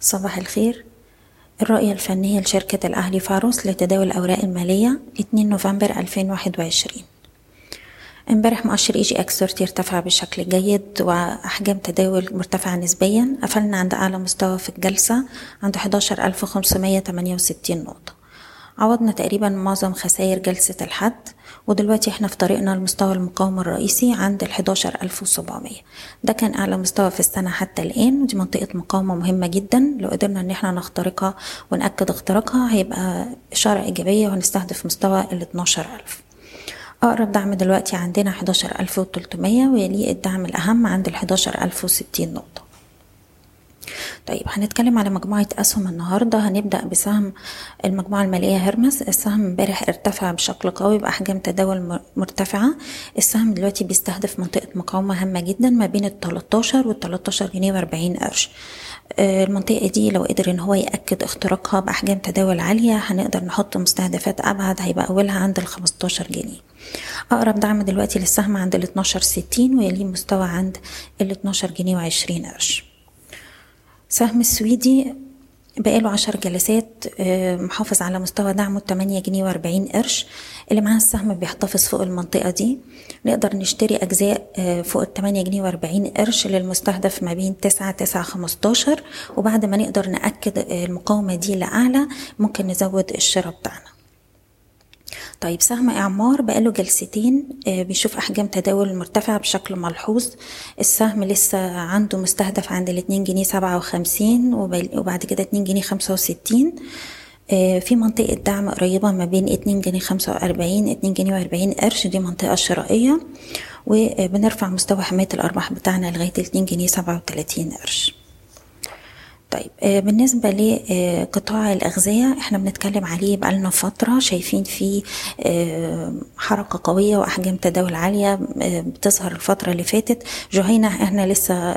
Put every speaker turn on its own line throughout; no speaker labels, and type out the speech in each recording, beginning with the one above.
صباح الخير. الرؤية الفنية لشركة الأهلي فاروس لتداول الأوراق المالية 2 نوفمبر 2021 امبارح مؤشر EGX ارتفع بشكل جيد وأحجام تداول مرتفعة نسبيا. قفلنا عند أعلى مستوى في الجلسة عند 11568 نقطة. عوضنا تقريبا معظم خسائر جلسة الحد ودلوقتي إحنا في طريقنا لمستوى المقاومة الرئيسي عند ال 11700 ده كان أعلى مستوى في السنة حتى الآن ودي منطقة مقاومة مهمة جدا. لو قدرنا إن إحنا نخترقها ونأكد اختراقها هيبقى إشارة إيجابية وهنستهدف مستوى ال 12000 أقرب دعم دلوقتي عندنا 11300 ويليه الدعم الأهم عند ال 11060 نقطة. طيب هنتكلم على مجموعة أسهم النهاردة. هنبدأ بسهم المجموعة المالية هرمس السهم امبارح ارتفع بشكل قوي بأحجام تداول مرتفعة. السهم دلوقتي بيستهدف منطقة مقاومة هامة جدا ما بين ال 13 وال 13 جنيه و40 قرش. المنطقة دي لو قدر إن هو يأكد اختراقها بأحجام تداول عالية هنقدر نحط مستهدفات أبعد هيبقى أولها عند ال 15 جنيه. أقرب دعم دلوقتي للسهم عند ال 12 60 ويليه مستوى عند ال 12 جنيه وعشرين قرش. سهم السويدي بقاله عشر جلسات محافظ على مستوى دعمه 8 جنيه وأربعين قرش. اللي معاه السهم بيحتفظ فوق المنطقة دي. نقدر نشتري أجزاء فوق ال 8 جنيه وأربعين قرش للمستهدف ما بين 9 9 15 وبعد ما نقدر نأكد المقاومة دي لأعلى ممكن نزود الشراء بتاعنا. طيب سهم إعمار بقاله جلستين بيشوف أحجام تداول مرتفعة بشكل ملحوظ. السهم لسه عنده مستهدف عند الاتنين جنيه سبعة وخمسين وبعد كده اتنين جنيه خمسة وستين. في منطقة دعم قريبة ما بين اتنين جنيه خمسة وأربعين اتنين جنيه وأربعين قرش. دي منطقة شرائية. وبنرفع مستوى حماية الأرباح بتاعنا لغاية الاتنين جنيه سبعة وتلاتين قرش. طيب بالنسبة لقطاع الأغذية إحنا بنتكلم عليه بقالنا فترة شايفين فيه حركة قوية وأحجام تداول عالية بتظهر الفترة اللي فاتت. جهينة إحنا لسه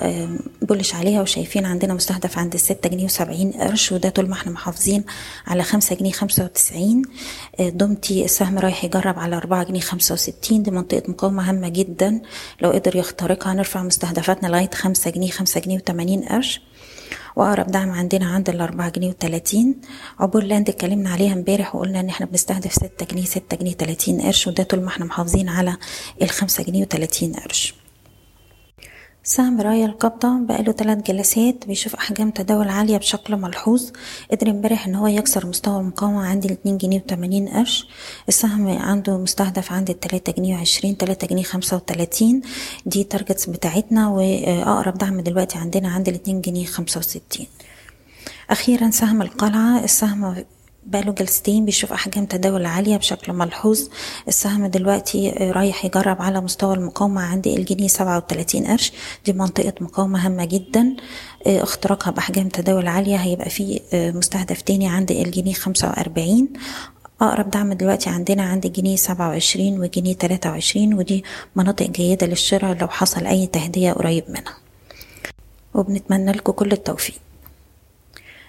بولش عليها وشايفين عندنا مستهدف عند الستة جنيه وسبعين قرش وده طول ما إحنا محافظين على خمسة جنيه خمسة وتسعين. دومتي السهم رايح يجرب على أربعة جنيه خمسة وستين دي منطقة مقاومة هامة جدا. لو قدر يخترقها نرفع مستهدفاتنا لغاية خمسة جنيه خمسة جنيه وتمانين قرش. وأقرب دعم عندنا عند الأربعة جنيه وتلاتين. عبور لاند اتكلمنا عليها امبارح وقلنا إن إحنا بنستهدف ستة جنيه ستة جنيه تلاتين قرش وده طول ما إحنا محافظين على الخمسة جنيه وتلاتين قرش. سهم راية القبضة بقاله ثلاث جلسات بيشوف أحجام تداول عالية بشكل ملحوظ. قدر امبارح إن هو يكسر مستوى المقاومة عند الاتنين جنيه وتمانين قرش. السهم عنده مستهدف عند التلاتة جنيه وعشرين تلاتة جنيه خمسة وتلاتين. دي تارجتس بتاعتنا وأقرب دعم دلوقتي عندنا عند الاتنين جنيه خمسة وستين. أخيرا سهم القلعة. السهم بقاله جلستين بيشوف أحجام تداول عالية بشكل ملحوظ. السهم دلوقتي رايح يجرب على مستوى المقاومة عند الجنيه سبعة وتلاتين قرش. دي منطقة مقاومة هامة جدا. اختراقها بأحجام تداول عالية. هيبقى في مستهدف تاني عند الجنيه خمسة وأربعين. أقرب دعم دلوقتي عندنا عند الجنيه سبعة وعشرين وجنيه تلاتة وعشرين. ودي مناطق جيدة للشراء لو حصل أي تهدية قريب منها. وبنتمنى لكم كل التوفيق.